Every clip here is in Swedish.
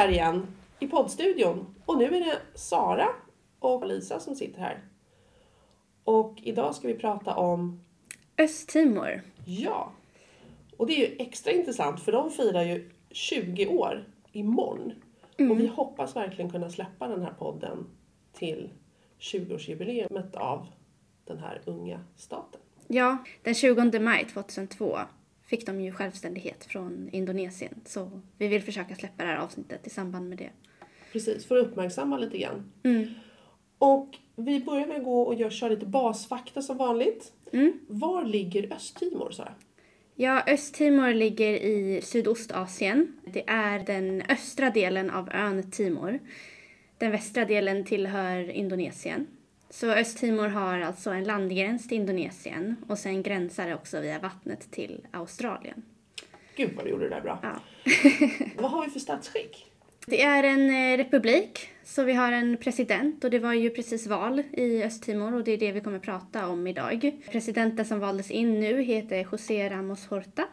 här igen i poddstudion och nu är det Sara och Lisa som sitter här. Och idag ska vi prata om, Östtimor. ja, och det är ju extra intressant för de firar ju 20 år imorgon. Och vi hoppas verkligen kunna släppa den här podden till 20-årsjubileumet av den här unga staten. Ja, den 20 maj 2002 fick de ju självständighet från Indonesien. Så vi vill försöka släppa det här avsnittet i samband med det. Precis, för att uppmärksamma lite grann. Mm. Och vi börjar med att gå och köra lite basfakta som vanligt. Mm. Var ligger Östtimor, Sara? Ja, Östtimor ligger i Sydostasien. Det är den östra delen av ön Timor. Den västra delen tillhör Indonesien. Så Östtimor har alltså en landgräns till Indonesien och sen gränsar det också via vattnet till Australien. Gud vad du gjorde det där bra. Ja. Vad har vi för statsskick? Det är en eh, republik, så vi har en president och det var ju precis val i Östtimor och det är det vi kommer prata om idag. Presidenten som valdes in nu heter José Ramos Horta.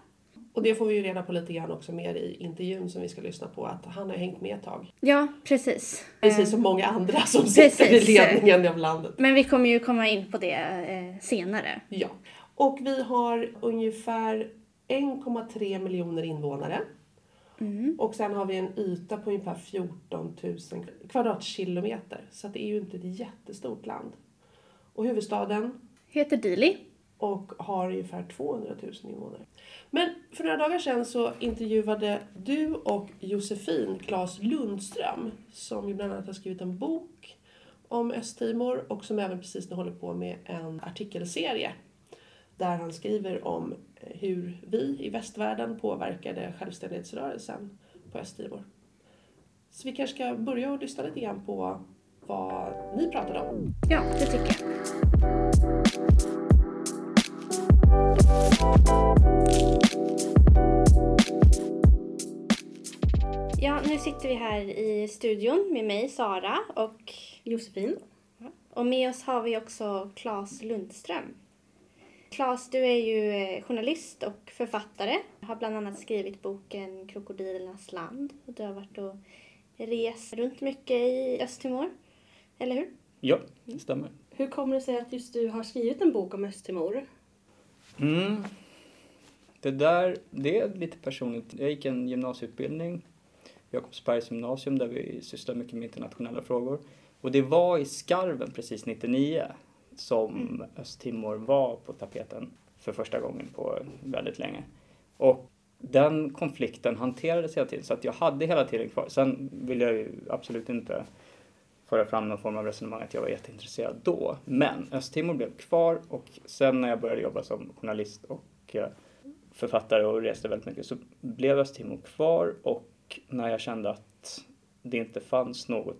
Och det får vi ju reda på lite grann också mer i intervjun som vi ska lyssna på, att han har hängt med ett tag. Ja, precis. Precis som många andra som sitter i precis. ledningen av landet. Men vi kommer ju komma in på det eh, senare. Ja. Och vi har ungefär 1,3 miljoner invånare. Mm. Och sen har vi en yta på ungefär 14 000 kvadratkilometer. Så det är ju inte ett jättestort land. Och huvudstaden Heter Dili och har ungefär 200 000 invånare. Men för några dagar sedan så intervjuade du och Josefin Claes Lundström som ju bland annat har skrivit en bok om Östtimor och som även precis nu håller på med en artikelserie där han skriver om eh, hur vi i västvärlden påverkade självständighetsrörelsen på Östtimor. Så vi kanske ska börja och lyssna lite grann på vad ni pratade om. Ja, det tycker jag. Ja, nu sitter vi här i studion med mig, Sara, och Josefin. Och med oss har vi också Claes Lundström. Claes, du är ju eh, journalist och författare. Har bland annat skrivit boken Krokodilernas land. Och du har varit och rest runt mycket i Östtimor. Eller hur? Ja, det stämmer. Hur kommer det sig att just du har skrivit en bok om Östtimor? Mm. Det där, det är lite personligt. Jag gick en gymnasieutbildning, Jakobsbergs gymnasium, där vi sysslar mycket med internationella frågor. Och det var i skarven precis 99 som Östtimor var på tapeten för första gången på väldigt länge. Och den konflikten hanterades hela tiden, så att jag hade hela tiden kvar. Sen vill jag ju absolut inte föra fram någon form av resonemang att jag var jätteintresserad då. Men Östtimor blev kvar och sen när jag började jobba som journalist och eh, författare och reste väldigt mycket så blev Östtimor kvar och när jag kände att det inte fanns något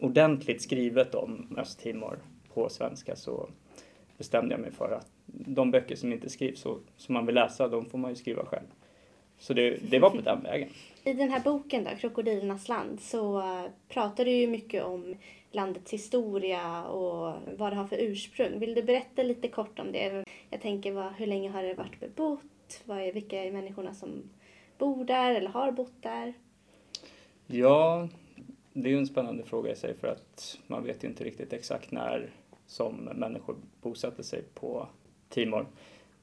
ordentligt skrivet om Östtimor på svenska så bestämde jag mig för att de böcker som inte skrivs och som man vill läsa, de får man ju skriva själv. Så det, det var på den vägen. I den här boken då, Krokodilernas land, så pratar du ju mycket om landets historia och vad det har för ursprung. Vill du berätta lite kort om det? Jag tänker, vad, hur länge har det varit bebott? Vad är, vilka är människorna som bor där eller har bott där? Ja, det är ju en spännande fråga i sig för att man vet ju inte riktigt exakt när som människor bosatte sig på Timor.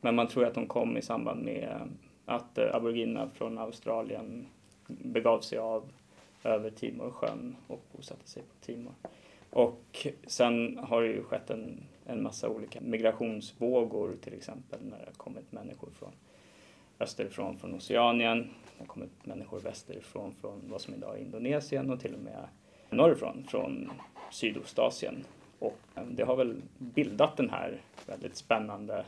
Men man tror att de kom i samband med att eh, aboriginerna från Australien begav sig av över Timorsjön och bosatte sig på Timor. Och sen har det ju skett en, en massa olika migrationsvågor till exempel när det har kommit människor från österifrån från Oceanien. Det har kommit människor västerifrån från vad som idag är Indonesien och till och med norrifrån från Sydostasien. Och eh, det har väl bildat den här väldigt spännande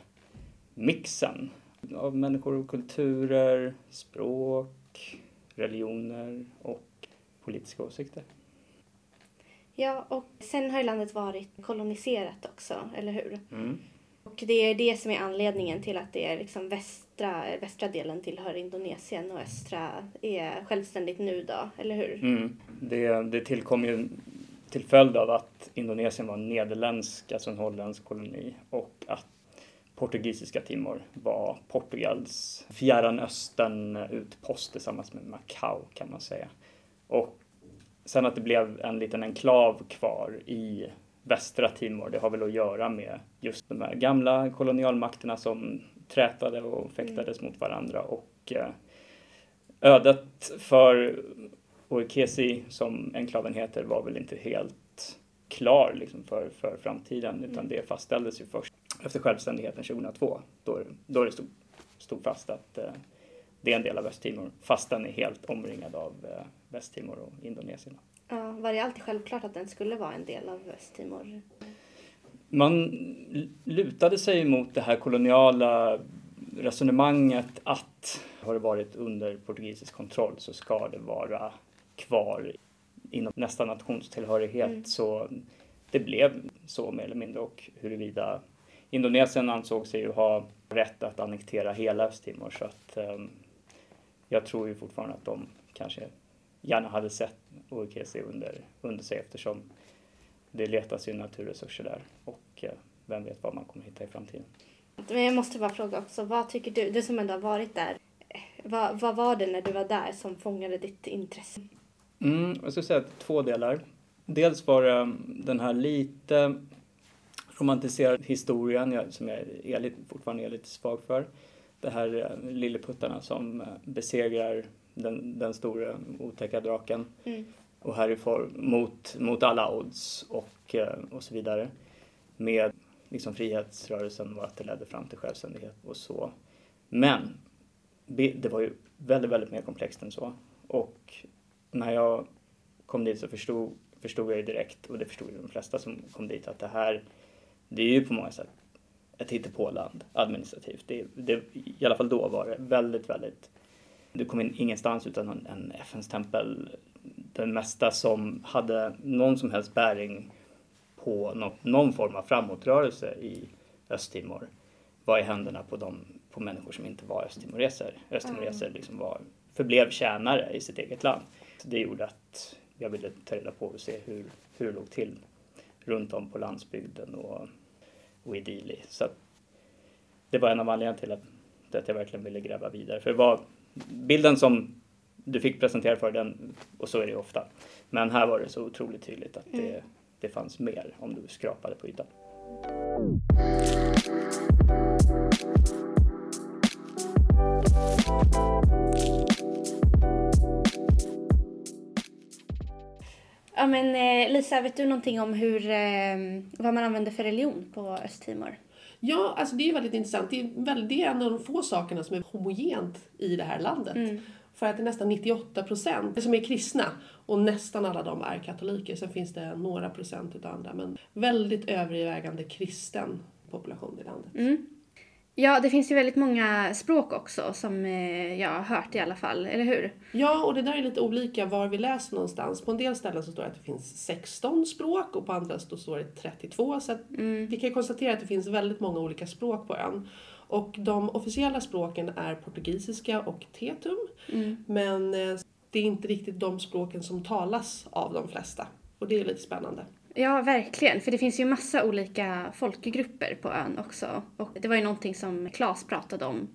mixen av människor och kulturer, språk, religioner och politiska åsikter. Ja, och sen har ju landet varit koloniserat också, eller hur? Mm. Och det är det som är anledningen till att det är liksom västra, västra delen tillhör Indonesien och östra är självständigt nu då, eller hur? Mm. Det, det tillkom ju till följd av att Indonesien var en nederländsk, alltså en holländsk koloni och att portugisiska Timor var Portugals fjärran östern-utpost tillsammans med Macau kan man säga. Och sen att det blev en liten enklav kvar i västra Timor, det har väl att göra med just de här gamla kolonialmakterna som trätade och fäktades mot varandra och eh, ödet för Oikesi, som enklaven heter, var väl inte helt klar liksom för, för framtiden utan det fastställdes ju först efter självständigheten 2002 då, då det stod, stod fast att eh, det är en del av Östtimor fast den är helt omringad av eh, Västtimor och Indonesien. Ja, var det alltid självklart att den skulle vara en del av Östtimor? Man lutade sig mot det här koloniala resonemanget att har det varit under portugisisk kontroll så ska det vara kvar inom nästa nationstillhörighet. Mm. Så det blev så mer eller mindre och huruvida Indonesien ansåg sig ju ha rätt att annektera hela Östtimor så att um, jag tror ju fortfarande att de kanske gärna hade sett OIKC under, under sig eftersom det letas ju naturresurser där och uh, vem vet vad man kommer hitta i framtiden. Men jag måste bara fråga också, vad tycker du, du som ändå har varit där, eh, vad, vad var det när du var där som fångade ditt intresse? Mm, jag skulle säga att två delar. Dels var det den här lite romantiserade historien som jag är lite, fortfarande är lite svag för. Det här eh, lilleputtarna som eh, besegrar den, den stora otäcka draken Mm. och härifrån mot, mot alla odds och, eh, och så vidare. Med liksom frihetsrörelsen och att det ledde fram till självständighet och så. Men det var ju väldigt, väldigt mer komplext än så. Och när jag kom dit så förstod, förstod jag ju direkt, och det förstod ju de flesta som kom dit, att det här, det är ju på många sätt ett hittepåland administrativt. Det, det, I alla fall då var det väldigt, väldigt, du kom in ingenstans utan en, en FN-stämpel. Det mesta som hade någon som helst bäring på något, någon form av framåtrörelse i Östtimor var i händerna på, de, på människor som inte var östtimoreser. Östtimoreser liksom var, förblev tjänare i sitt eget land. Så det gjorde att jag ville ta reda på och se hur, hur det låg till runt om på landsbygden och, och i Dili. Så det var en av anledningarna till att, att jag verkligen ville gräva vidare. För det var bilden som du fick presentera för den, och så är det ju ofta. Men här var det så otroligt tydligt att det, det fanns mer om du skrapade på ytan. Ja men eh, Lisa, vet du någonting om hur, eh, vad man använder för religion på Östtimor? Ja, alltså det är väldigt intressant. Det är, väldigt, det är en av de få sakerna som är homogent i det här landet. Mm. För att det är nästan 98 procent som är kristna och nästan alla de är katoliker. Sen finns det några procent utav andra, men väldigt övervägande kristen population i landet. Mm. Ja, det finns ju väldigt många språk också som eh, jag har hört i alla fall, eller hur? Ja, och det där är lite olika var vi läser någonstans. På en del ställen så står det att det finns 16 språk och på andra så står det 32. Så att vi kan konstatera att det finns väldigt många olika språk på ön. Och de officiella språken är portugisiska och tetum. Men eh, det är inte riktigt de språken som talas av de flesta. Och det är lite spännande. Ja, verkligen. För det finns ju massa olika folkgrupper på ön också. Och det var ju någonting som Claes pratade om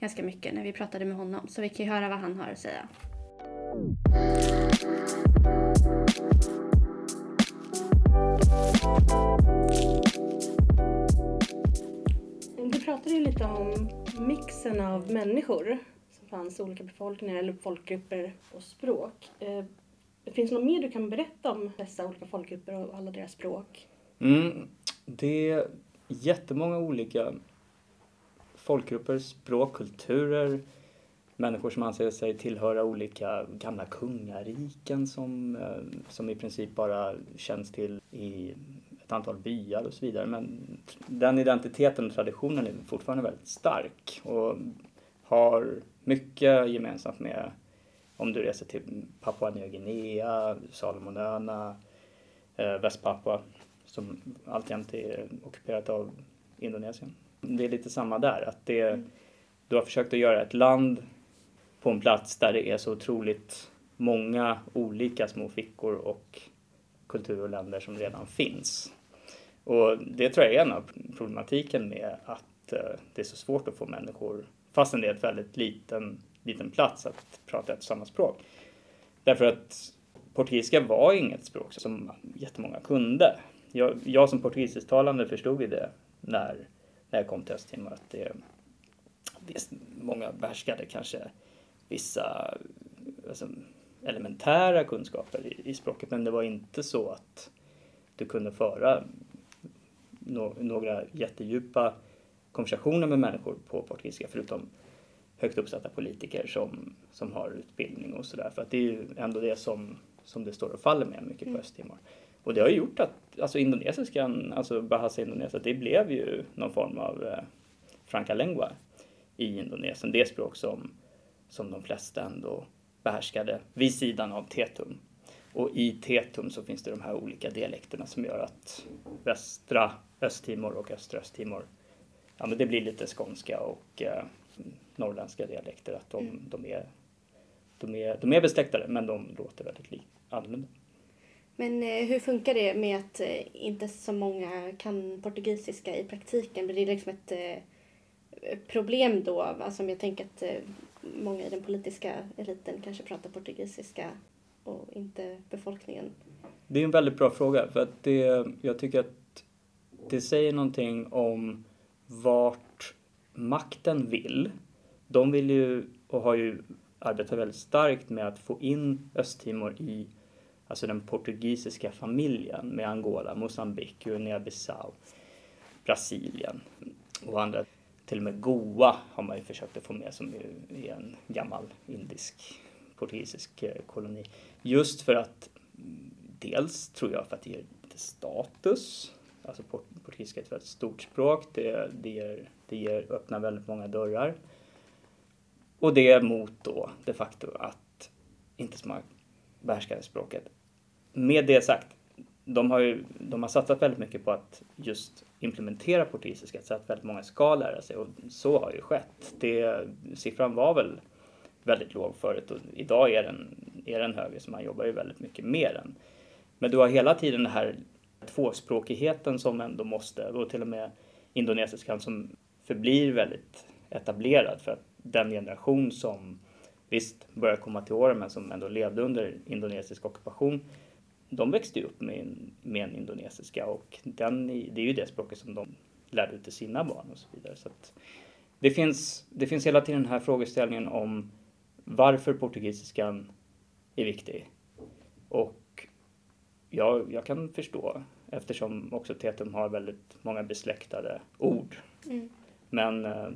ganska mycket när vi pratade med honom. Så vi kan ju höra vad han har att säga. Du pratade ju lite om mixen av människor som fanns, olika befolkningar eller folkgrupper och språk. Eh, Finns det något mer du kan berätta om dessa olika folkgrupper och alla deras språk? Mm, det är jättemånga olika folkgrupper, språk, kulturer, människor som anser sig tillhöra olika gamla kungariken som, eh, som i princip bara känns till i ett antal byar och så vidare. Men den identiteten och traditionen är fortfarande väldigt stark och har mycket gemensamt med om du reser till Papua Nya Guinea, Salomonöarna, eh, Västpapua som alltjämt är ockuperat av Indonesien. Det är lite samma där, att det, du har försökt att göra ett land på en plats där det är så otroligt många olika små fickor och kulturer och länder som redan finns. Och det tror jag är en av problematiken med att att eh, det är så svårt att få människor, fastän det är ett väldigt liten, liten plats, att prata ett samma språk. Därför att portugisiska var inget språk som jättemånga kunde. Jag, jag som portugisisktalande förstod ju det när, när jag kom till Östtimor att det, det många behärskade kanske vissa alltså, elementära kunskaper i, i, språket men det var inte så att du kunde föra no, några jättedjupa konversationer med människor på portugisiska förutom högt uppsatta politiker som, som har utbildning och sådär. För att det är ju ändå det som, som det står och faller med mycket på mm. Östtimor. Och det har ju gjort att alltså indonesiskan, alltså Bahasa Indonesia, det blev ju någon form av eh, franca lengua i Indonesien. Det språk som, som de flesta ändå behärskade vid sidan av tetum. Och i tetum så finns det de här olika dialekterna som gör att västra Östtimor och östra Östtimor, ja men det blir lite skånska och eh, norrländska dialekter, att de, mm. de, är, de, är, de är besläktade men de låter väldigt lik, annorlunda. Men eh, hur funkar det med att eh, inte så många kan portugisiska i praktiken? Blir det liksom ett eh, problem då? Alltså om jag tänker att många i den politiska eliten kanske pratar portugisiska och inte befolkningen. Det är en väldigt bra fråga för att det, jag tycker att det säger någonting om vart makten vill. De vill ju och har ju arbetat väldigt starkt med att få in Östtimor i alltså den portugisiska familjen med Angola, Mosambik, Guinea-Bissau, Brasilien och andra. Till och med Goa har man ju försökt att få med som är en gammal indisk portugisisk eh, koloni. Just för att dels tror jag för att det ger lite status. Alltså portugisiska är ett väldigt stort språk. Det, det, ger, det ger, öppnar väldigt många dörrar. Och det mot då de facto att inte så många behärskar språket. Med det sagt, de har ju de har satsat väldigt mycket på att just implementera portugisiska så att väldigt många ska lära sig och så har ju skett. Det, siffran var väl väldigt låg förut och idag är den, är den högre så man jobbar ju väldigt mycket med den. Men du har hela tiden den här tvåspråkigheten som ändå måste, och till och med indonesiskan som förblir väldigt etablerad för att den generation som visst börjar komma till åren men som ändå levde under indonesisk ockupation de växte ju upp med en, med en indonesiska och den, det är ju det språket som de lärde ut till sina barn och så vidare. Så det, finns, det finns hela tiden den här frågeställningen om varför portugisiskan är viktig. Och jag, jag kan förstå eftersom också Tetum har väldigt många besläktade ord. Mm. Men eh,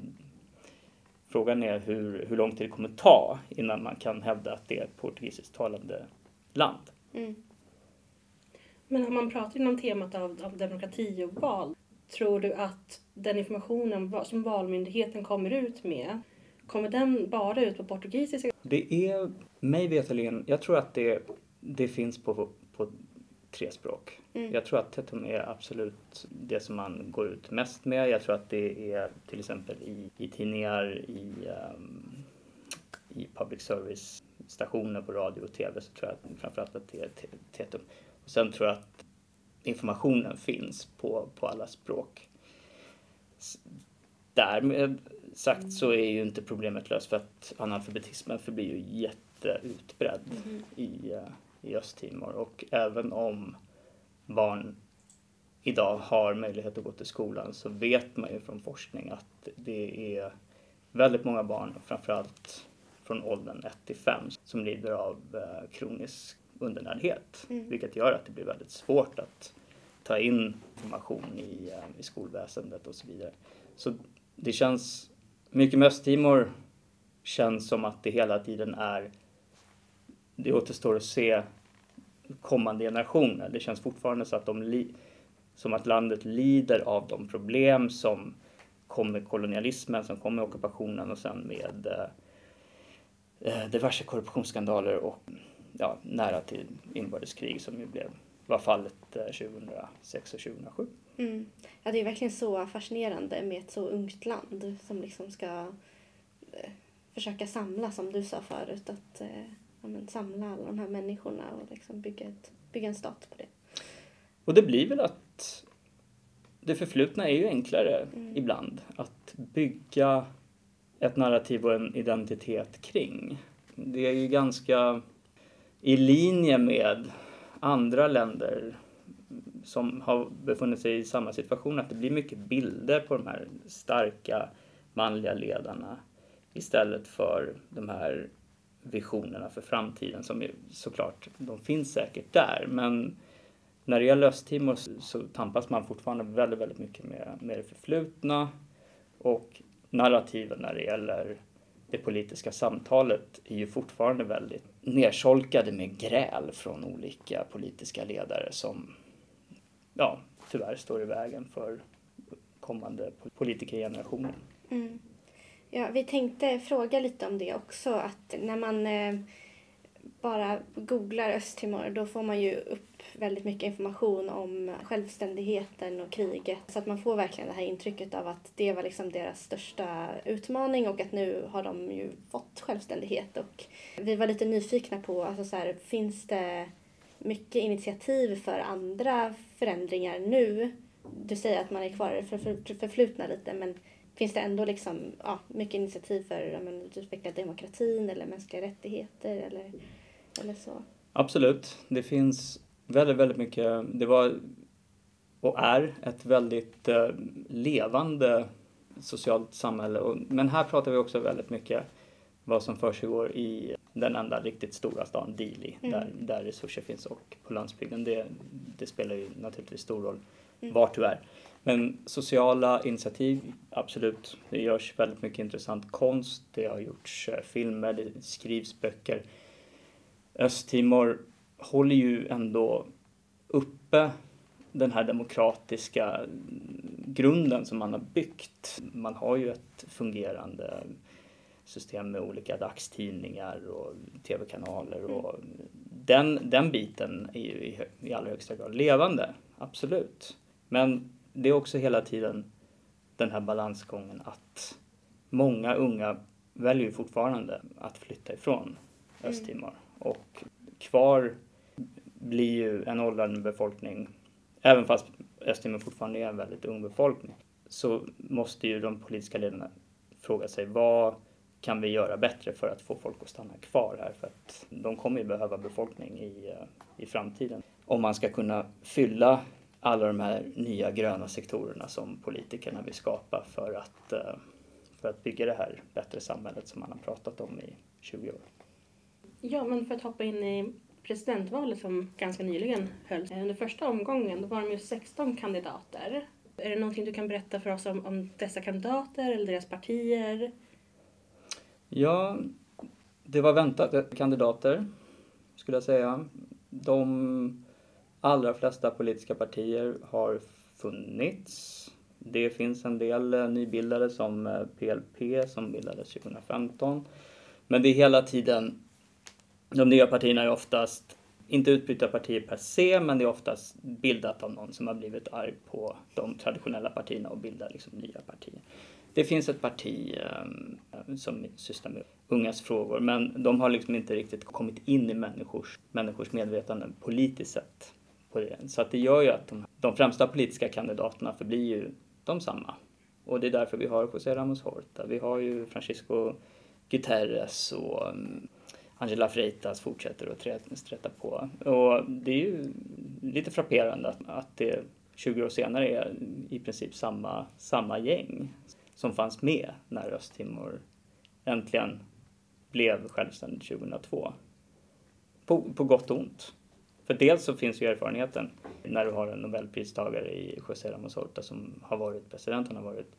frågan är hur, hur lång tid det kommer ta innan man kan hävda att det är ett portugisiskt talande land. Mm. Men om man pratar inom temat av, av demokrati och val, tror du att den informationen som Valmyndigheten kommer ut med, kommer den bara ut på portugisiska? Det är mig veterligen, jag tror att det, det finns på, på tre språk. Mm. Jag tror att Tetum är absolut det som man går ut mest med. Jag tror att det är till exempel i, i tidningar, i, um, i public service stationer på radio och tv så tror jag framförallt att det är Tetum. Sen tror jag att informationen finns på, på alla språk. Därmed sagt så är ju inte problemet löst för att analfabetismen förblir ju jätteutbredd mm. i, eh, i Östtimor och även om barn idag har möjlighet att gå till skolan så vet man ju från forskning att det är väldigt många barn, framförallt från åldern 1 till 5, som lider av eh, kronisk undernärdhet. Mm. Vilket gör att det blir väldigt svårt att ta in information i, eh, i skolväsendet och så vidare. Så det känns, mycket med Östtimor känns som att det hela tiden är, det återstår att se kommande generationer. Det känns fortfarande så att de li, som att landet lider av de problem som kom med kolonialismen, som kom med ockupationen och sen med eh, eh diverse korruptionsskandaler och ja, nära till inbördeskrig som ju blev, var fallet eh, 2006 och 2007. Mm. Ja, det är verkligen så fascinerande med ett så ungt land som liksom ska eh, försöka samla, som du sa förut, att eh, men, samla alla de här människorna och liksom bygga, ett, bygga en stat på det. Och det blir väl att det förflutna är ju enklare mm. ibland att bygga ett narrativ och en identitet kring. Det är ju ganska i linje med andra länder som har befunnit sig i samma situation, att det blir mycket bilder på de här starka manliga ledarna istället för de här visionerna för framtiden som ju såklart, de finns säkert där, men när det gäller Östtimor så tampas man fortfarande väldigt, väldigt mycket med, med det förflutna och narrativen när det gäller det politiska samtalet är ju fortfarande väldigt nersolkade med gräl från olika politiska ledare som ja, tyvärr står i vägen för kommande politikergenerationer. Mm. Ja, vi tänkte fråga lite om det också, att när man eh, bara googlar Östtimor då får man ju upp väldigt mycket information om självständigheten och kriget. Så att man får verkligen det här intrycket av att det var liksom deras största utmaning och att nu har de ju fått självständighet. Och vi var lite nyfikna på, alltså så här, finns det mycket initiativ för andra förändringar nu? Du säger att man är kvar i det förflutna lite, men finns det ändå liksom, ja, mycket initiativ för att utveckla demokratin eller mänskliga rättigheter eller, eller så? Absolut. Det finns väldigt, väldigt mycket. Det var och är ett väldigt eh, levande socialt samhälle. Och, men här pratar vi också väldigt mycket vad som försiggår i den enda riktigt stora stan Dili mm. där, där resurser finns och på landsbygden. Det, det spelar ju naturligtvis stor roll mm. vart du är. Men sociala initiativ, absolut. Det görs väldigt mycket intressant konst. Det har gjorts eh, filmer, det skrivs böcker. Östtimor håller ju ändå uppe den här demokratiska grunden som man har byggt. Man har ju ett fungerande system med olika dagstidningar och tv-kanaler och den, den biten är ju i, i allra högsta grad levande, absolut. Men det är också hela tiden den här balansgången att många unga väljer fortfarande att flytta ifrån mm. Östtimor och kvar blir ju en åldrande befolkning, även fast Östtimor fortfarande är en väldigt ung befolkning, så måste ju de politiska ledarna fråga sig vad kan vi göra bättre för att få folk att stanna kvar här? För att de kommer ju behöva befolkning i, eh, i framtiden. Om man ska kunna fylla alla de här nya gröna sektorerna som politikerna vill skapa för att, eh, för att bygga det här bättre samhället som man har pratat om i 20 år. Ja, men för att hoppa in i presidentvalet som ganska nyligen hölls. Under första omgången då var de ju 16 kandidater. Är det någonting du kan berätta för oss om, om dessa kandidater eller deras partier? Ja, det var väntade kandidater skulle jag säga. De allra flesta politiska partier har funnits. Det finns en del eh, nybildade som eh, PLP som bildades 2015. Men det är hela tiden de nya partierna är oftast inte utbrytarpartier partier per se, men det är oftast bildat av någon som har blivit arg på de traditionella partierna och bildar liksom nya partier. Det finns ett parti um, som sysslar med ungas frågor, men de har liksom inte riktigt kommit in i människors, människors medvetande politiskt sett. På det. Så att det gör ju att de, de främsta politiska kandidaterna förblir ju de samma. Och det är därför vi har José Ramos Horta, vi har ju Francisco Guterres och mm, Angela Freitas fortsätter att sträta på. Och det är ju lite frapperande att, att det 20 år senare är i princip samma, samma gäng som fanns med när Östtimor äntligen blev självständigt 2002. På, på gott och ont. För dels så finns ju erfarenheten när du har en nobelpristagare i José Ramos Horta som har varit president, han har varit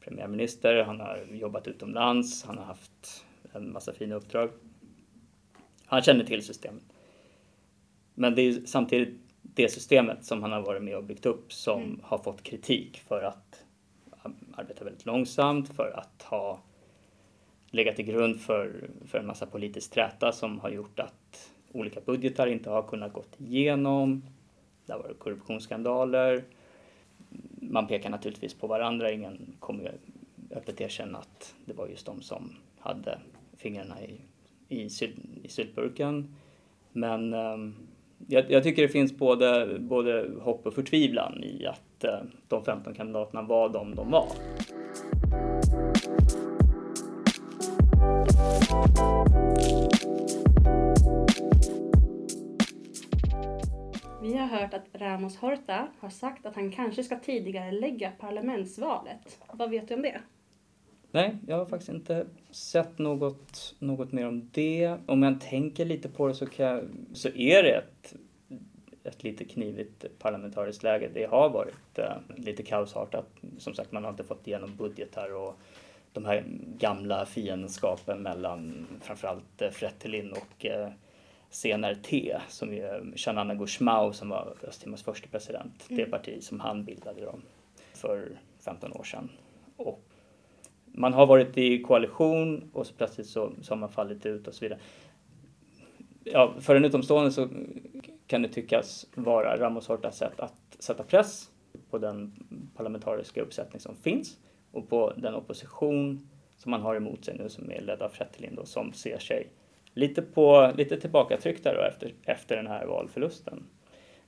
premiärminister, han har jobbat utomlands, han har haft en massa fina uppdrag. Han känner till systemet. Men det är samtidigt det systemet som han har varit med och byggt upp som mm. har fått kritik för att arbeta väldigt långsamt, för att ha legat till grund för, för en massa politisk träta som har gjort att olika budgetar inte har kunnat gått igenom. Det har varit korruptionsskandaler. Man pekar naturligtvis på varandra. Ingen kommer öppet erkänna att det var just de som hade fingrarna i, i, syl, i syltburken. Men um, jag, jag, tycker det finns både, både hopp och förtvivlan i att uh, de 15 kandidaterna var de de var. Thank you. Vi har hört att Ramos Horta har sagt att han kanske ska tidigare lägga parlamentsvalet. Vad vet du om det? Nej, jag har faktiskt inte sett något, något mer om det. Om jag tänker lite på det så, jag, så är det ett, ett lite knivigt parlamentariskt läge. Det har varit äh, lite kaosartat. Som sagt, man har inte fått igenom budgetar och de här gamla fiendskapen mellan framförallt uh, Fretilin och uh, CNRT, som är Shanana Gusmao som var Östtimors första president. Mm. Det parti som han bildade då för 15 år sedan. Och man har varit i koalition och så plötsligt så, så har man fallit ut och så vidare. Ja, för en utomstående så kan det tyckas vara Ramos Hortas sätt att sätta press på den parlamentariska uppsättning som finns och på den opposition som man har emot sig nu som är ledd av Fretilin då, som ser sig lite, på, lite tillbakatryckta då efter, efter den här valförlusten.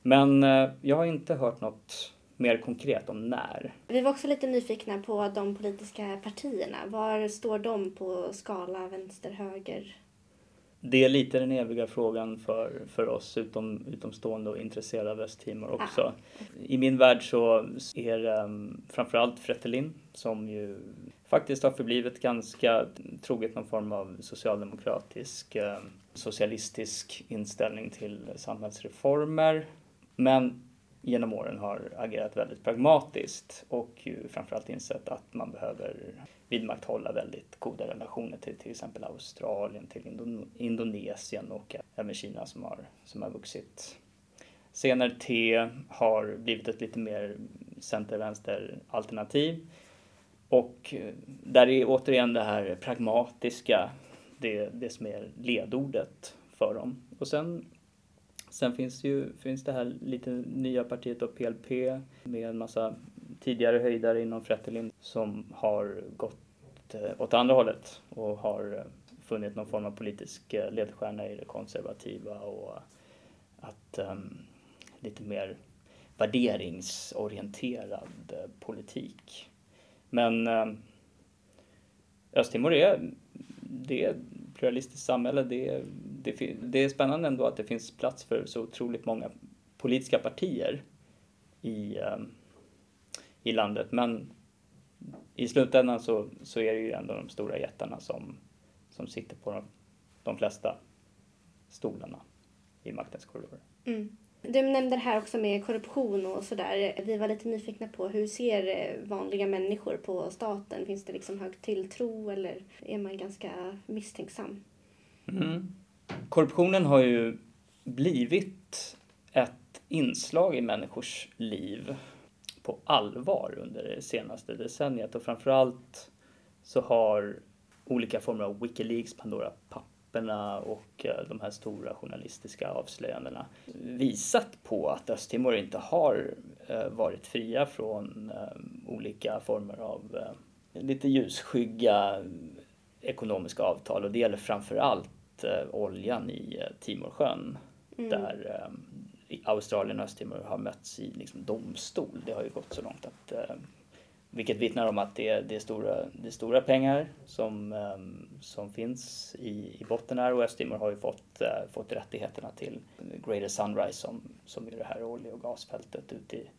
Men eh, jag har inte hört något mer konkret om när. Vi var också lite nyfikna på de politiska partierna. Var står de på skala vänster-höger? Det är lite den eviga frågan för, för oss utom, utomstående och intresserade av Östtimor också. Ah. I min värld så är det um, framförallt Fretilin som ju faktiskt har förblivit ganska troget någon form av socialdemokratisk, um, socialistisk inställning till samhällsreformer. Men genom åren har agerat väldigt pragmatiskt och ju framförallt insett att man behöver vidmakthålla väldigt goda relationer till till exempel Australien, till Indon Indonesien och även Kina som har, som har vuxit. CNRT har blivit ett lite mer center-vänster alternativ och eh, där är återigen det här pragmatiska det, det som är ledordet för dem. Och sen Sen finns ju finns det här lite nya partiet då, PLP med en massa tidigare höjdare inom Fretilin som har gått eh, åt andra hållet och har eh, funnit någon form av politisk eh, ledstjärna i det konservativa och att um, lite mer värderingsorienterad politik. Men um, Östtimor är, det är pluralistiskt samhälle. Det är det, det är spännande ändå att det finns plats för så otroligt många politiska partier i, ehm, i landet. Men i slutändan så, så är det ju ändå de stora jättarna som, som sitter på de, de flesta stolarna i maktens korridorer. Mm. Du nämnde det här också med korruption och sådär. Vi var lite nyfikna på hur ser eh, vanliga människor på staten? Finns det liksom hög tilltro eller är man ganska misstänksam? Mm korruptionen har ju blivit ett inslag i människors liv på allvar under det senaste decenniet och framförallt så har olika former av Wikileaks, Pandora-papperna och eh, de här stora journalistiska avslöjandena visat på att Östtimor inte har eh, varit fria från eh, olika former av lite ljusskygga ekonomiska avtal och det gäller framförallt oljan i Timorsjön mm. där Australien och Östtimor har mötts i liksom, domstol. Det har ju gått så långt att vilket vittnar om att det, det, är, stora, det är stora pengar som, ehm, som finns i, i botten här och Östtimor har ju fått, eh, fått rättigheterna till Greater Sunrise som, som är det här olje och gasfältet ute i,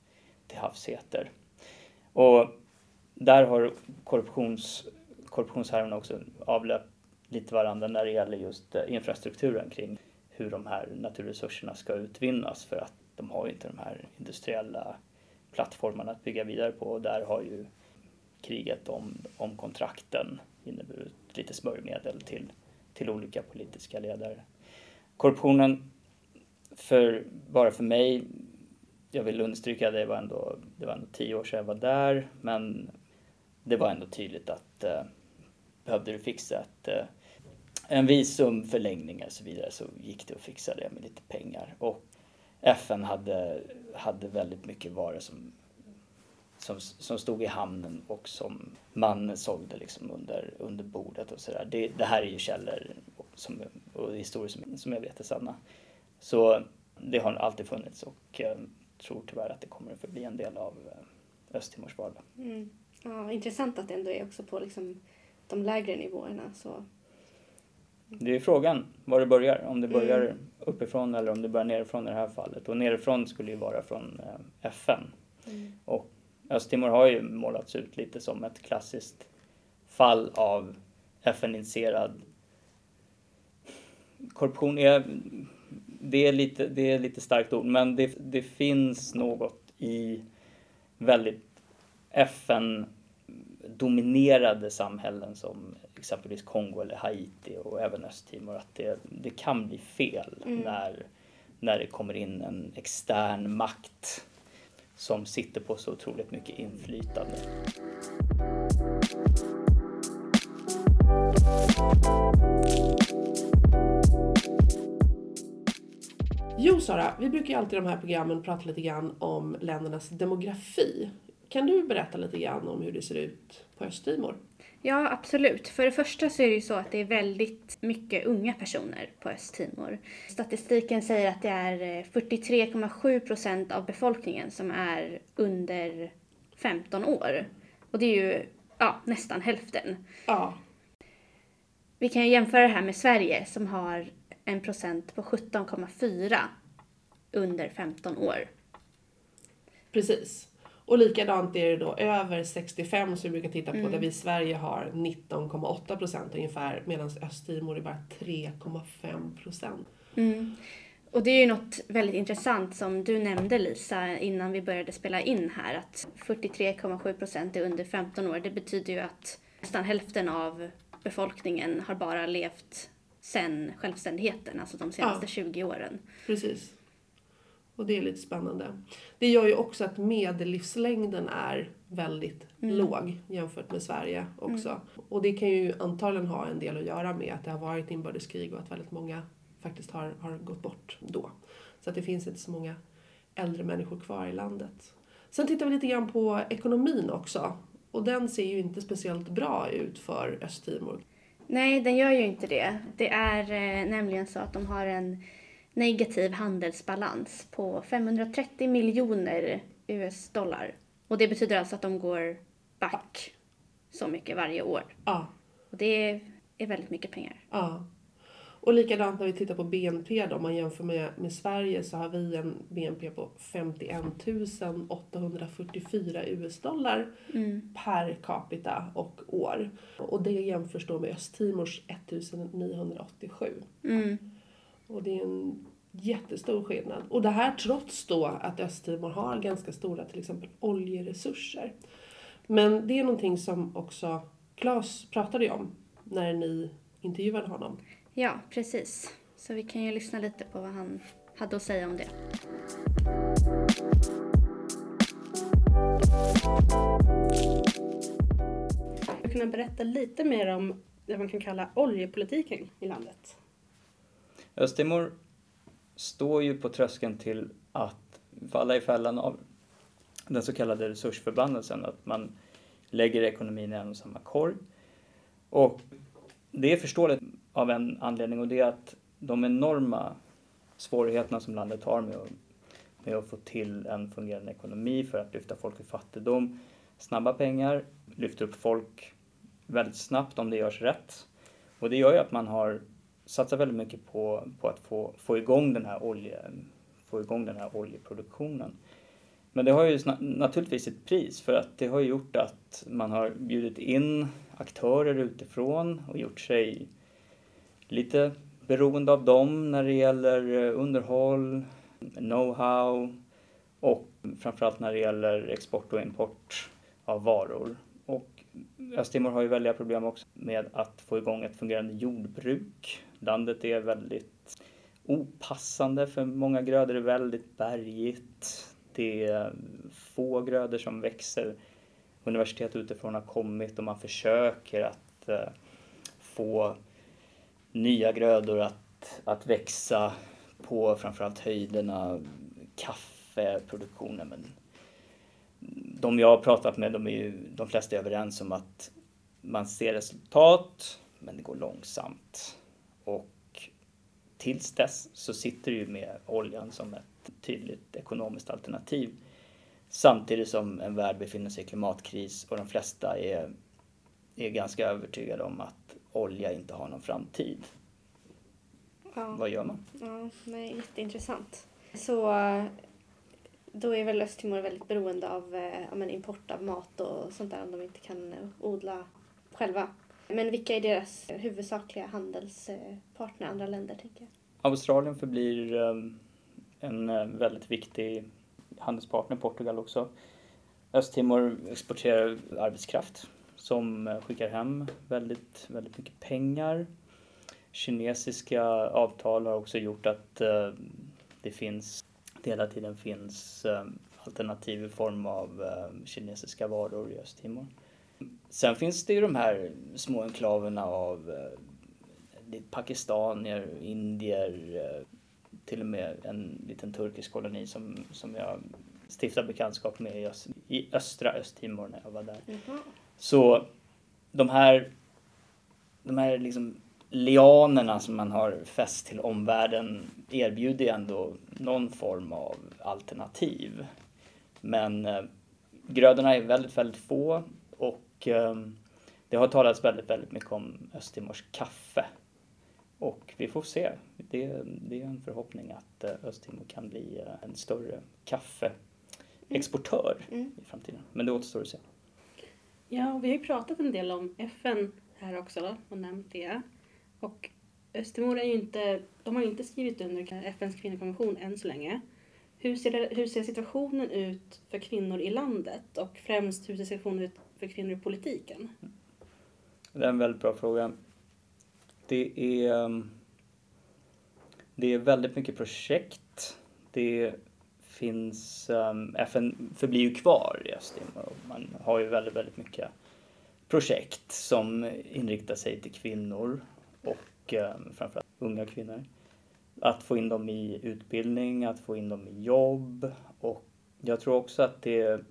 till havs heter. Och där har korruptions, korruptionshärvorna också avlöpt lite varandra när det gäller just eh, infrastrukturen kring hur de här naturresurserna ska utvinnas för att de har inte de här industriella plattformarna att bygga vidare på och där har ju kriget om, om kontrakten inneburit lite smörjmedel till, till olika politiska ledare. Korruptionen, för, bara för mig, jag vill understryka det var ändå, det var ändå tio år sedan jag var där, men det var ändå tydligt att eh, behövde du fixa ett, eh, en visumförlängning och så vidare så gick det att fixa det med lite pengar. Och FN hade, hade väldigt mycket varor som, som, som stod i hamnen och som man sålde liksom under, under bordet och sådär. Det, det här är ju källor som, och historier som, som jag vet är sanna. Så det har alltid funnits och jag tror tyvärr att det kommer att förbli en del av eh, Östtimors vardag. Mm. Ja, intressant att det ändå är också på liksom de lägre nivåerna. Så. Det är frågan var det börjar. Om det börjar Mm. uppifrån eller om det börjar nerifrån i det här fallet. Och nerifrån skulle ju vara från eh, FN. Mm. Och Östtimor har ju målats ut lite som ett klassiskt fall av FN-initierad korruption. Är, det, är lite, det är lite starkt ord, men det, det finns något i väldigt FN-dominerade samhällen som exempelvis Kongo eller Haiti och även Östtimor att det, det kan bli fel Mm. när, när det kommer in en extern makt som sitter på så otroligt mycket inflytande. Jo Sara, vi brukar ju alltid i de här programmen prata lite grann om ländernas demografi. Kan du berätta lite grann om hur det ser ut på Östtimor? Ja, absolut. För det första så är det ju så att det är väldigt mycket unga personer på Östtimor. Statistiken säger att det är eh, 43,7 procent av befolkningen som är under 15 år. Och det är ju ja, nästan hälften. Ja, Vi kan ju jämföra det här med Sverige som har en procent på 17,4 under 15 år. precis. Och likadant är det då över 65 som vi brukar titta på Mm. där vi i Sverige har 19,8 procent ungefär medan Östtimor är bara 3,5 procent. Mm. Och det är ju något väldigt intressant som du nämnde Lisa innan vi började spela in här att 43,7 procent är under 15 år. Det betyder ju att nästan hälften av befolkningen har bara levt sen självständigheten, alltså de senaste Ja. 20 åren. Precis. Och det är lite spännande. Det gör ju också att medellivslängden är väldigt Mm. låg jämfört med Sverige också. Och det kan ju antagligen ha en del att göra med att det har varit inbördeskrig och att väldigt många faktiskt har, har gått bort då. Så att det finns inte så många äldre människor kvar i landet. Sen tittar vi lite grann på ekonomin också. Och den ser ju inte speciellt bra ut för Östtimor. Nej, den gör ju inte det. Det är eh, nämligen så att de har en negativ handelsbalans på 530 miljoner US-dollar. Och det betyder alltså att de går back så mycket varje år. Ja, Och det är väldigt mycket pengar. Ja. Och likadant när vi tittar på BNP då, om man jämför med, med Sverige så har vi en BNP på 51 844 US-dollar Mm. per capita och år. Och det jämförs då med Östtimors 1987. Mm. Och det är en jättestor skillnad. Och det här trots då att Östtimor har ganska stora till exempel oljeresurser. Men det är någonting som också Claes pratade om när ni intervjuade honom. Ja, precis. Så vi kan ju lyssna lite på vad han hade att säga om det. Jag kunna berätta lite mer om det man kan kalla oljepolitiken i landet. Östtimor står ju på tröskeln till att falla i fällan av den så kallade resursförbannelsen, att man lägger ekonomin i en och samma korg. Och det är förståeligt av en anledning och det är att de enorma svårigheterna som landet har med att, med att få till en fungerande ekonomi för att lyfta folk ur fattigdom, snabba pengar, lyfter upp folk väldigt snabbt om det görs rätt. Och det gör ju att man har satsar väldigt mycket på, på att få, få, igång den här olje, få igång den här oljeproduktionen. Men det har ju naturligtvis ett pris för att det har gjort att man har bjudit in aktörer utifrån och gjort sig lite beroende av dem när det gäller eh, underhåll, know-how och framförallt när det gäller export och import av varor. Och Östtimor har ju väldiga problem också med att få igång ett fungerande jordbruk. Landet är väldigt opassande för många grödor, det är väldigt bergigt. Det är få grödor som växer. Universitet utifrån har kommit och man försöker att eh, få nya grödor att, att växa på framförallt höjderna, kaffeproduktionen. Men de jag har pratat med, de, är ju, de flesta är överens om att man ser resultat, men det går långsamt. Och tills dess så sitter det ju med oljan som ett tydligt ekonomiskt alternativ. Samtidigt som en värld befinner sig i klimatkris och de flesta är, är ganska övertygade om att olja inte har någon framtid. Ja. vad gör man? Ja, nej, jätteintressant. Så då är väl Östtimor väldigt beroende av eh, ja, import av mat och sånt där om de inte kan odla själva. Men vilka är deras huvudsakliga handelspartner, andra länder tänker jag? Australien förblir ehm, en eh, väldigt viktig handelspartner, Portugal också. Östtimor exporterar arbetskraft som eh, skickar hem väldigt, väldigt mycket pengar. Kinesiska avtal har också gjort att eh, det finns, det hela tiden finns ehm, alternativ i form av ehm, kinesiska varor i Östtimor. Sen finns det ju de här små enklaverna av eh, pakistanier, indier, eh, till och med en liten turkisk koloni som, som jag stiftade bekantskap med i, öst, i östra Östtimor när jag var där. Så de här, de här liksom lianerna som man har fäst till omvärlden erbjuder ändå någon form av alternativ. Men eh, grödorna är väldigt, väldigt få och eh, det har talats väldigt, väldigt mycket om Östtimors kaffe. Och vi får se. Det, det är en förhoppning att eh, Östtimor kan bli eh, en större kaffeexportör Mm. i framtiden. Men det återstår att se. Ja, och vi har ju pratat en del om FN här också och nämnt det. Och Östtimor är ju inte, de har ju inte skrivit under FNs kvinnokonvention än så länge. Hur ser, det, hur ser situationen ut för kvinnor i landet och främst hur ser situationen ut för kvinnor i politiken? Det är en väldigt bra fråga. Det är, ehm, det är väldigt mycket projekt. Det finns, ehm, FN förblir ju kvar i Östtimor och man har ju väldigt, väldigt mycket projekt som inriktar sig till kvinnor och ehm, framförallt unga kvinnor. Att få in dem i utbildning, att få in dem i jobb och jag tror också att det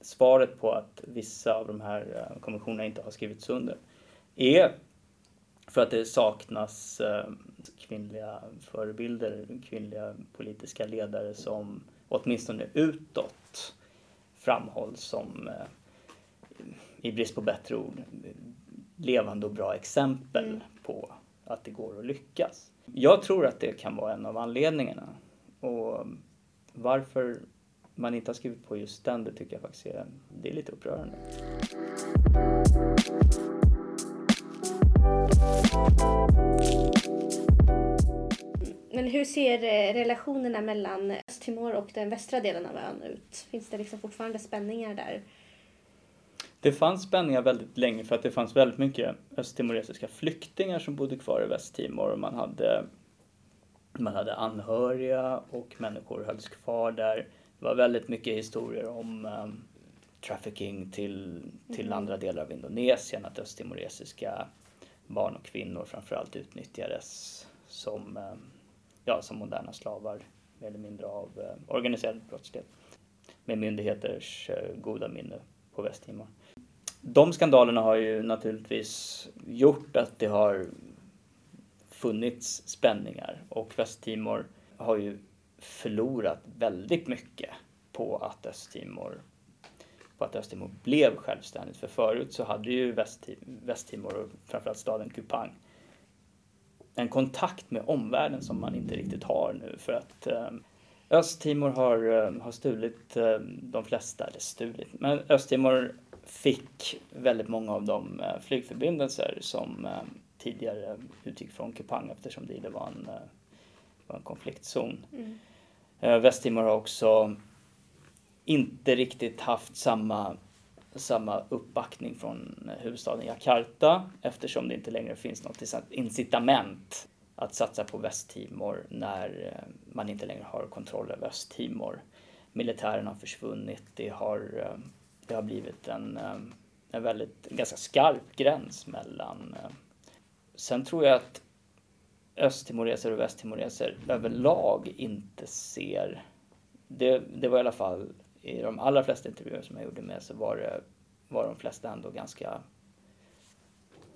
svaret på att vissa av de här eh, konventionerna inte har skrivits under är för att det saknas eh, kvinnliga förebilder, kvinnliga politiska ledare som åtminstone utåt framhålls som, eh, i brist på bättre ord, levande och bra exempel Mm. på att det går att lyckas. Jag tror att det kan vara en av anledningarna. Och varför man inte har skrivit på just den, det tycker jag faktiskt är, det är lite upprörande. Men hur ser eh, relationerna mellan Östtimor och den västra delen av ön ut? Finns det liksom fortfarande spänningar där? Det fanns spänningar väldigt länge för att det fanns väldigt mycket östtimoresiska flyktingar som bodde kvar i Västtimor och man hade, man hade anhöriga och människor hölls kvar där. Det var väldigt mycket historier om um, trafficking till, till Mhm. andra delar av Indonesien, att östtimoresiska barn och kvinnor framförallt utnyttjades som, um, ja, som moderna slavar mer eller mindre av um, organiserad brottslighet med myndigheters uh, goda minne på Västtimor. De skandalerna har ju naturligtvis gjort att det har funnits spänningar och Västtimor har ju förlorat väldigt mycket på att Östtimor på att Östtimor blev självständigt. För förut så hade ju Västtimor, och framförallt staden Kupang en kontakt med omvärlden som man inte riktigt har nu för att ehm, Östtimor har, ehm, har stulit ehm, de flesta, eller stulit, men Östtimor fick väldigt många av de eh, flygförbindelser som tidigare utgick från Kupang eftersom det var en, eh, var en konfliktzon. Mm. Eh, Västtimor har också inte riktigt haft samma, samma uppbackning från huvudstaden Jakarta eftersom det inte längre finns något incitament att satsa på Västtimor när eh, man inte längre har kontroll över Östtimor. Militären har försvunnit, det har, eh, det har blivit en, en väldigt en ganska skarp gräns mellan... Sen tror jag att östtimoreser och västtimoreser överlag inte ser... Det, det var i alla fall i de allra flesta intervjuer som jag gjorde med så var, det, var de flesta ändå ganska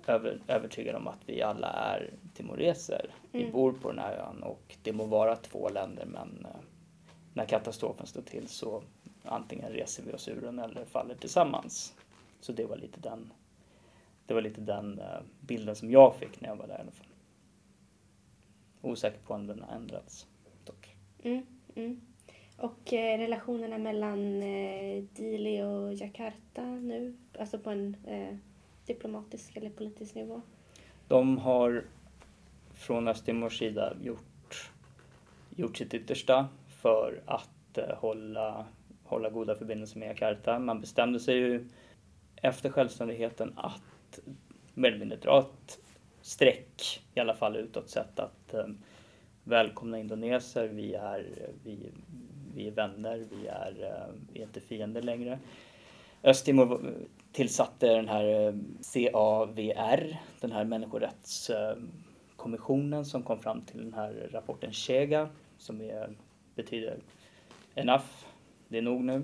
över, övertygade om att vi alla är timoreser. Vi Mm. bor på den här ön och det må vara två länder men eh, när katastrofen står till så antingen reser vi oss ur den eller faller tillsammans. Så det var lite den, det var lite den eh, bilden som jag fick när jag var där i alla fall. Osäker på om den har ändrats. Dock. Mm, mm. Och eh, relationerna mellan eh, Dili och Jakarta nu, alltså på en eh, diplomatisk eller politisk nivå? De har från Östtimors sida gjort, gjort sitt yttersta för att eh, hålla, hålla goda förbindelser med Jakarta. Man bestämde sig ju efter självständigheten att mer eller mindre dra ett streck, i alla fall utåt sett, att eh, välkomna indoneser, vi är, vi, vi är vänner, vi är, eh, vi är inte fiender längre. Östtimor tillsatte den här eh, CAVR, den här människorättskommissionen som kom fram till den här rapporten Chega som är, betyder enough, det är nog nu.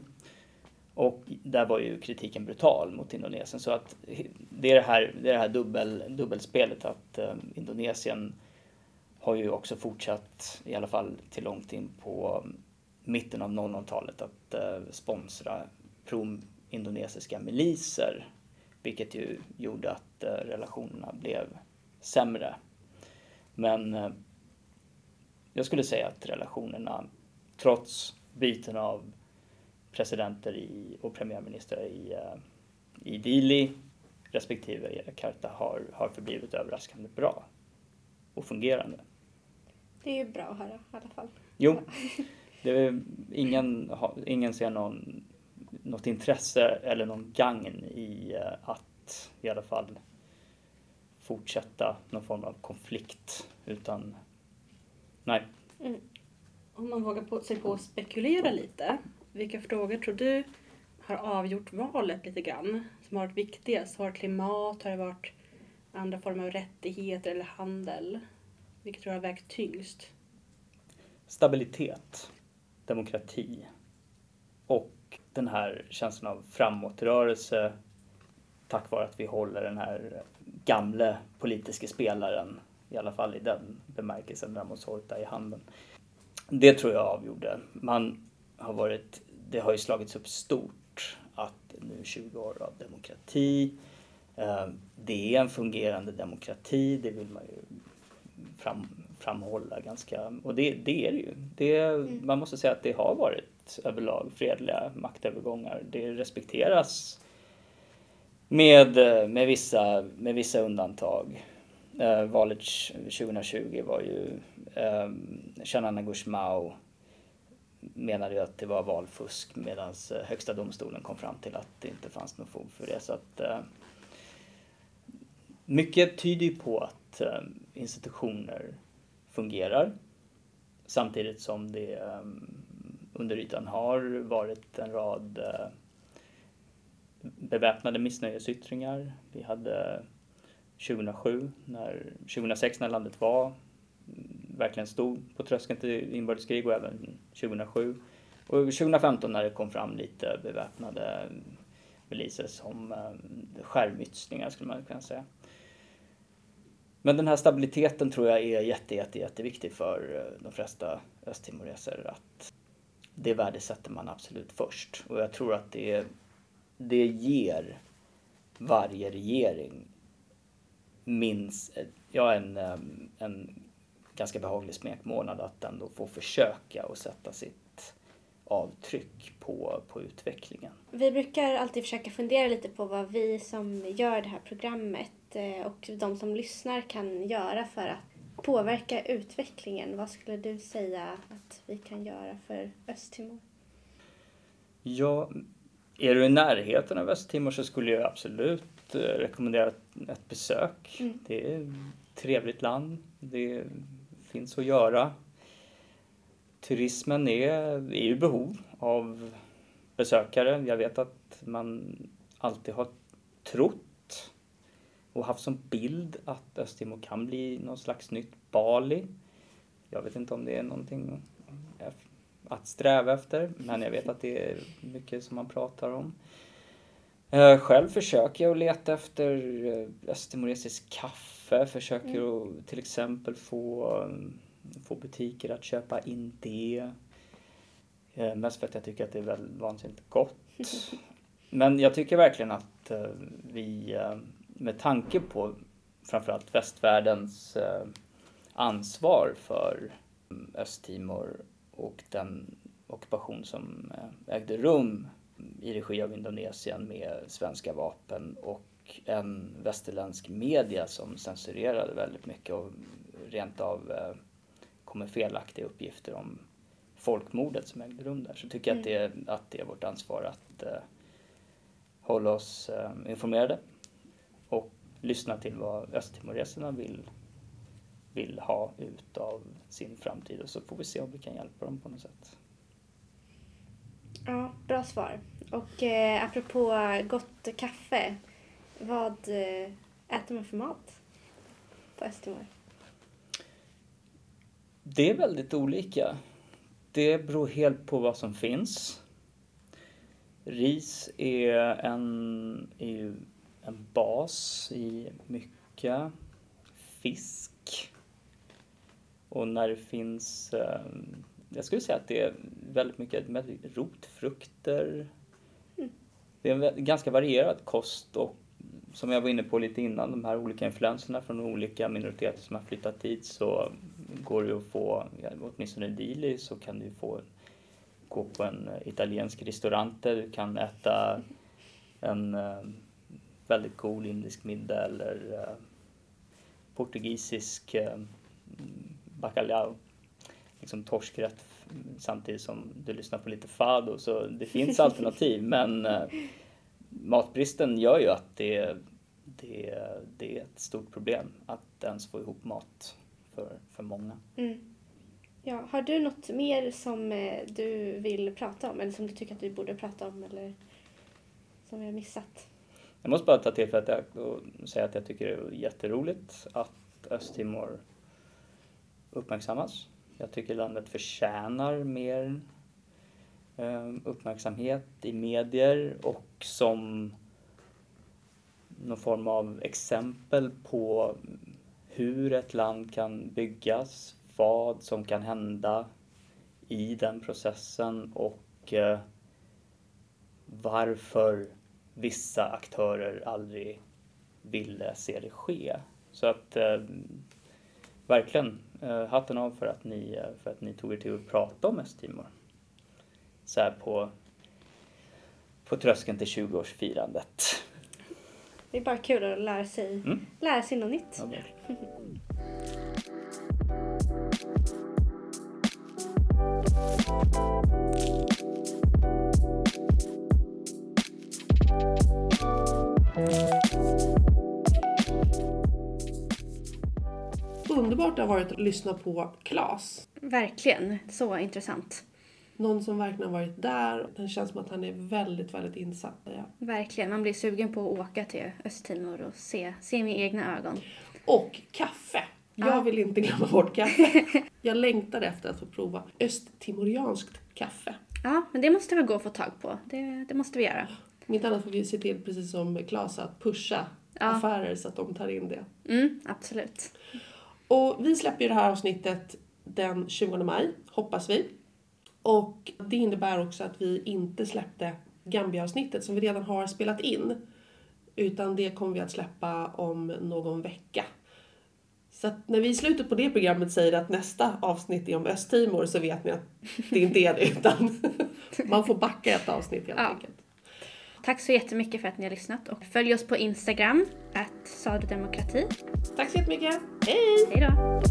Och där var ju kritiken brutal mot Indonesien så att det är det här, det är det här dubbel, dubbelspelet att eh, Indonesien har ju också fortsatt, i alla fall till långt in på eh, mitten av 00-talet, att eh, sponsra pro-indonesiska miliser. Vilket ju gjorde att eh, relationerna blev sämre. Men eh, jag skulle säga att relationerna, trots byten av presidenter i, och premiärministrar i, eh, i Dili respektive Jakarta har, har förblivit överraskande bra och fungerande. Det är ju bra att höra i alla fall. Jo, det är, ingen, ingen ser någon, något intresse eller någon gagn i eh, att i alla fall fortsätta någon form av konflikt. Utan nej, Om man vågar på, sig på att spekulera lite. Vilka frågor tror du har avgjort valet lite grann? Som har varit viktigast? Har det varit klimat? Har det varit andra former av rättigheter eller handel? Vilket tror du har vägt tyngst? stabilitet, demokrati och den här känslan av framåtrörelse tack vare att vi håller den här gamle politiska spelaren, i alla fall i den bemärkelsen, Ramos Horta i handen. Det tror jag avgjorde. Man har varit, det har ju slagits upp stort att nu 20 år av demokrati, eh, det är en fungerande demokrati, det vill man ju fram, framhålla ganska, och det, det är det ju. Det, Man måste säga att det har varit överlag fredliga maktövergångar. Det respekteras med, med, vissa, med vissa undantag. Eh, valet 2020 var ju eh, Shanana Gusmao menade ju att det var valfusk medan eh, högsta domstolen kom fram till att det inte fanns något fog för det. Så att, eh, mycket tyder ju på att eh, institutioner fungerar samtidigt som det under ytan har varit en rad beväpnade missnöjesyttringar. Vi hade 2007, när, 2006 när landet var verkligen stod på tröskeln till inbördeskrig och även 2007. Och 2015 när det kom fram lite beväpnade miliser som skärmytsningar skärmytslingar skulle man kunna säga. Men den här stabiliteten tror jag är jätte, jätte, jätteviktig för eh, de flesta östtimoreser. Att det värdesätter man absolut först. Och jag tror att det, det ger varje regering minst, ja, en, eh, en ganska behaglig smekmånad att ändå få försöka och sätta sitt avtryck på, på utvecklingen. Vi brukar alltid försöka fundera lite på vad vi som gör det här programmet eh, och de som lyssnar kan göra för att påverka utvecklingen. Vad skulle du säga att vi kan göra för Östtimor? Ja, är du i närheten av Östtimor så skulle jag absolut eh, rekommendera ett, besök. Mm. Det är ett trevligt land. Det finns att göra. Turismen är, är i behov av besökare. Jag vet att man alltid har trott och haft som bild att Östtimor kan bli någon slags nytt Bali. Jag vet inte om det är någonting att sträva efter, men jag vet att det är mycket som man pratar om. Eh, själv försöker jag att leta efter eh, östtimoresisk kaffe, försöker att till exempel få, eh, få butiker att köpa in det. Eh, Mest för att jag tycker att det är väldigt vansinnigt gott. Men jag tycker verkligen att eh, vi, eh, med tanke på framförallt västvärldens ansvar för mm, Östtimor och den ockupation som ägde rum i regi av Indonesien med svenska vapen och en västerländsk media som censurerade väldigt mycket och rent av eh, kom med felaktiga uppgifter om folkmordet som ägde rum där så tycker jag att, det, att det är vårt ansvar att eh, hålla oss eh, informerade och lyssna till vad östtimoreserna vill, vill ha ut av sin framtid och så får vi se om vi kan hjälpa dem på något sätt. Ja, bra svar. Och eh, apropå gott kaffe, vad eh, äter man för mat på Östtimor? Det är väldigt olika. Det beror helt på vad som finns. Ris är en, är en bas i mycket. Fisk. Och när det finns, eh, jag skulle säga att det är väldigt mycket med rotfrukter. Det är en ganska varierad kost och som jag var inne på lite innan, de här olika influenserna från olika minoriteter som har flyttat dit så går det att få, åtminstone i Dili så kan du få gå på en italiensk restaurang där du kan äta en eh, väldigt god indisk middag eller eh, portugisisk eh, bacalhau, liksom torskrätt f- samtidigt som du lyssnar på lite fado. Så det finns alternativ men matbristen gör ju att det, det, det är ett stort problem att ens få ihop mat för, för många. Mm. Ja, har du något mer som eh, du vill prata om eller som du tycker att vi borde prata om eller som vi har missat? Jag måste bara ta tillfället i och säga att jag tycker det är jätteroligt att Östtimor uppmärksammas. Jag tycker landet förtjänar mer Ehm, uppmärksamhet i medier och som någon form av exempel på hur ett land kan byggas, vad som kan hända i den processen och eh, varför vissa aktörer aldrig ville se det ske. Så att ehm, verkligen eh, hatten av för att, ni, eh, för att ni tog er tid att prata om Östtimor. Så här på, på tröskeln till 20-årsfirandet. Det är bara kul att lära sig, Mm. lära sig något nytt. Ja. Underbart det har varit att lyssna på Klas. Verkligen, så intressant. Någon som verkligen har varit där. Det känns som att han är väldigt, väldigt insatt. Ja. Verkligen, man blir sugen på att åka till Östtimor och se, se med egna ögon. Och kaffe. Jag Ja. vill inte glömma bort kaffe. Jag längtar efter att få prova östtimorianskt kaffe. Ja, men det måste vi gå och få tag på. Det, det måste vi göra. Om inte annat får vi se till, precis som Klas, att pusha Ja. affärer så att de tar in det. Mm, absolut. Och vi släpper ju det här avsnittet den 20 maj, hoppas vi. Och det innebär också att vi inte släppte Gambia-avsnittet som vi redan har spelat in. Utan det kommer vi att släppa om någon vecka. Så att när vi i slutet på det programmet säger att nästa avsnitt är om Östtimor så vet ni att det inte är det utan man får backa ett avsnitt helt Ja. enkelt. Tack så jättemycket för att ni har lyssnat och följ oss på Instagram, att sadudemokrati. Tack så jättemycket, hej! Hej då!